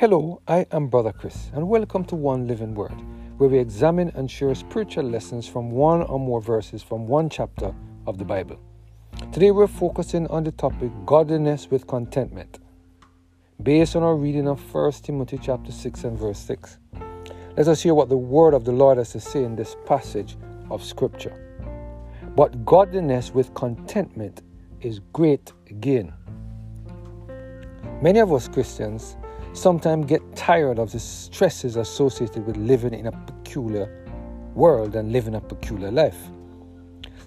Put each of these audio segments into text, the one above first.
Hello, I am Brother Chris, and welcome to One Living Word, where we examine and share spiritual lessons from one or more verses from one chapter of the Bible. Today we're focusing on the topic godliness with contentment, based on our reading of 1 Timothy chapter 6 and verse 6. Let us hear what the word of the Lord has to say in this passage of scripture. But godliness with contentment is great gain. Many of us Christians sometimes get tired of the stresses associated with living in a peculiar world and living a peculiar life.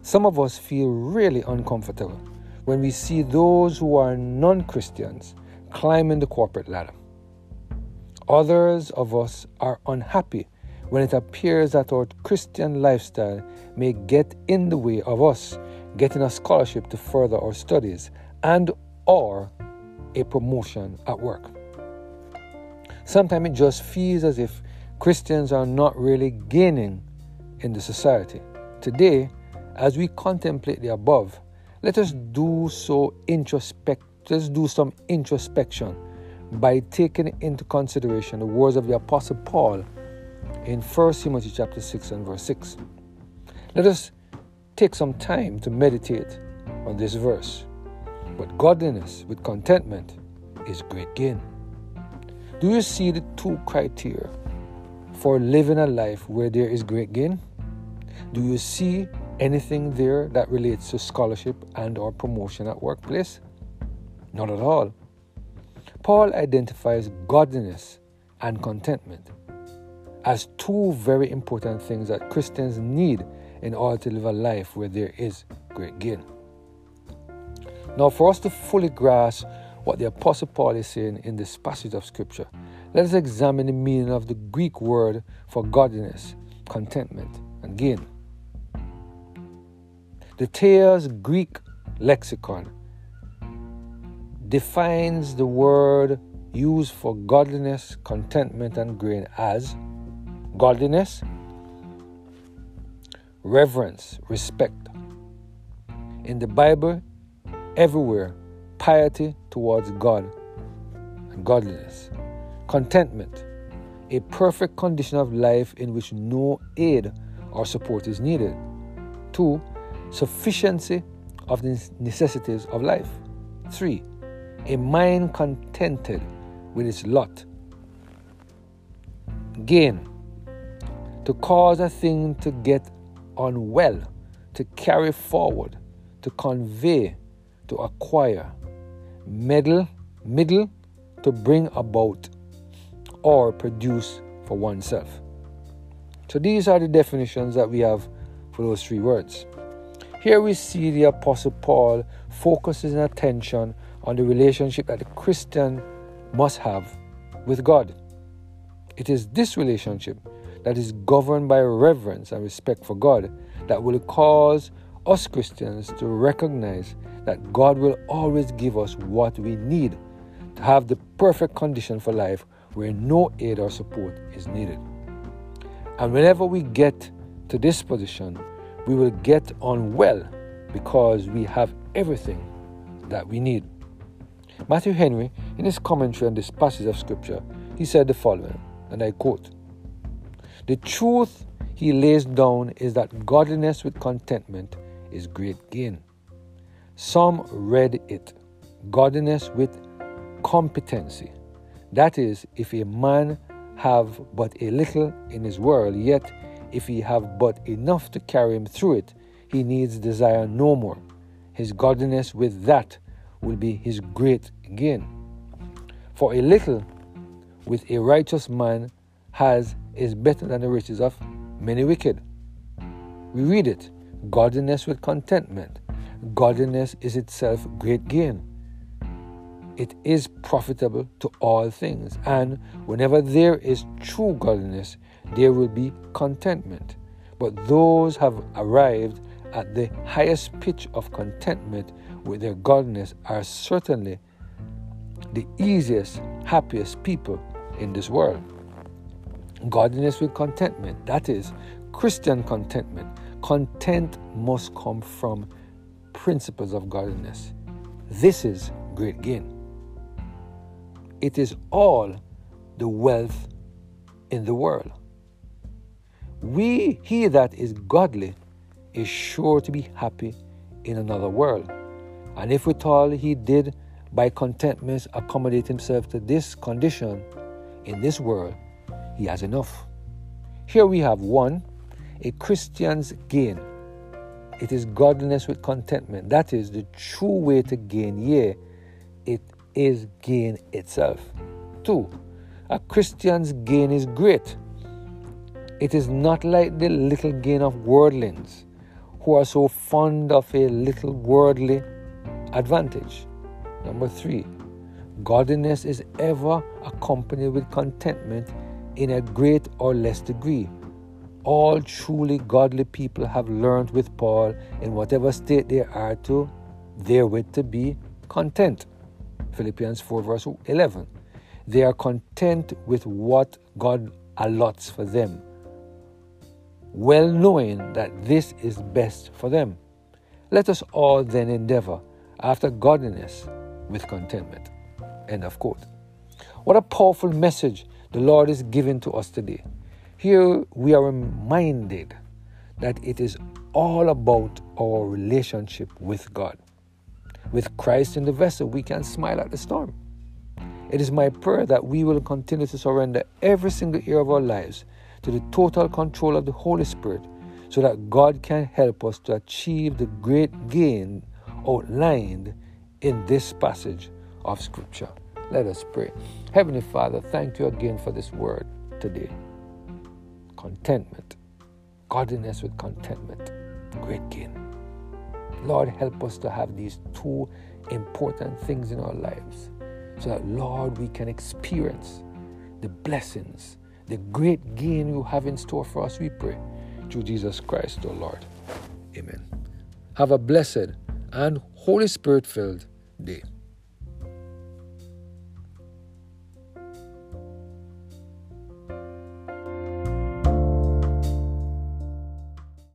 Some of us feel really uncomfortable when we see those who are non Christians climbing the corporate ladder. Others of us are unhappy when it appears that our Christian lifestyle may get in the way of us getting a scholarship to further our studies and or a promotion at work. Sometimes it just feels as if Christians are not really gaining in the society. Today, as we contemplate the above, let us do so introspect let's do some introspection by taking into consideration the words of the apostle Paul in 1 Timothy chapter 6 and verse 6. Let us take some time to meditate on this verse. But godliness with contentment is great gain. Do you see the two criteria for living a life where there is great gain? Do you see anything there that relates to scholarship and or promotion at workplace? Not at all. Paul identifies godliness and contentment as two very important things that Christians need in order to live a life where there is great gain. Now, for us to fully grasp what the Apostle Paul is saying in this passage of Scripture, let us examine the meaning of the Greek word for godliness, contentment, and gain. The Thayer's Greek lexicon defines the word used for godliness, contentment, and gain as godliness, reverence, respect. In the Bible, everywhere, piety towards God and godliness. Contentment, a perfect condition of life in which no aid or support is needed. Two, sufficiency of the necessities of life. Three, a mind contented with its lot. Gain, to cause a thing to get on well, to carry forward, to convey, to acquire. Middle, middle, to bring about or produce for oneself. So these are the definitions that we have for those three words. Here we see the Apostle Paul focuses attention on the relationship that the Christian must have with God. It is this relationship that is governed by reverence and respect for God that will cause us Christians to recognize that God will always give us what we need to have the perfect condition for life where no aid or support is needed. And whenever we get to this position, we will get on well because we have everything that we need. Matthew Henry, in his commentary on this passage of Scripture, he said the following, and I quote The truth he lays down is that godliness with contentment is great gain. Some read it, godliness with competency that is, if a man have but a little in his world, yet if he have but enough to carry him through it, he needs desire no more. His godliness with that will be his great gain. For a little with a righteous man has is better than the riches of many wicked. We read it godliness with contentment. Godliness is itself great gain it is profitable to all things. And whenever there is true godliness, there will be contentment. But those have arrived at the highest pitch of contentment with their godliness are certainly the easiest, happiest people in this world. Godliness with contentment, that is Christian contentment. Content must come from principles of godliness. This is great gain. It is all the wealth in the world. We, he that is godly, is sure to be happy in another world. And if with all he did by contentment accommodate himself to this condition in this world, he has enough. Here we have one, a Christian's gain. It is godliness with contentment. That is the true way to gain. Yea, it is gain itself. Two, a Christian's gain is great. It is not like the little gain of worldlings who are so fond of a little worldly advantage. Number three, godliness is ever accompanied with contentment in a great or less degree. All truly godly people have learned with Paul in whatever state they are to therewith to be content. Philippians 4 verse 11. They are content with what God allots for them well knowing that this is best for them. Let us all then endeavor after godliness with contentment. End of quote. What a powerful message the Lord is giving to us today. Here we are reminded that it is all about our relationship with God. With Christ in the vessel, we can smile at the storm. It is my prayer that we will continue to surrender every single year of our lives to the total control of the Holy Spirit so that God can help us to achieve the great gain outlined in this passage of Scripture. Let us pray. Heavenly Father, thank you again for this word today. Contentment, godliness with contentment, great gain. Lord, help us to have these two important things in our lives so that, Lord, we can experience the blessings the great gain you have in store for us, we pray. Through Jesus Christ, our Lord. Amen. Have a blessed and Holy Spirit filled day.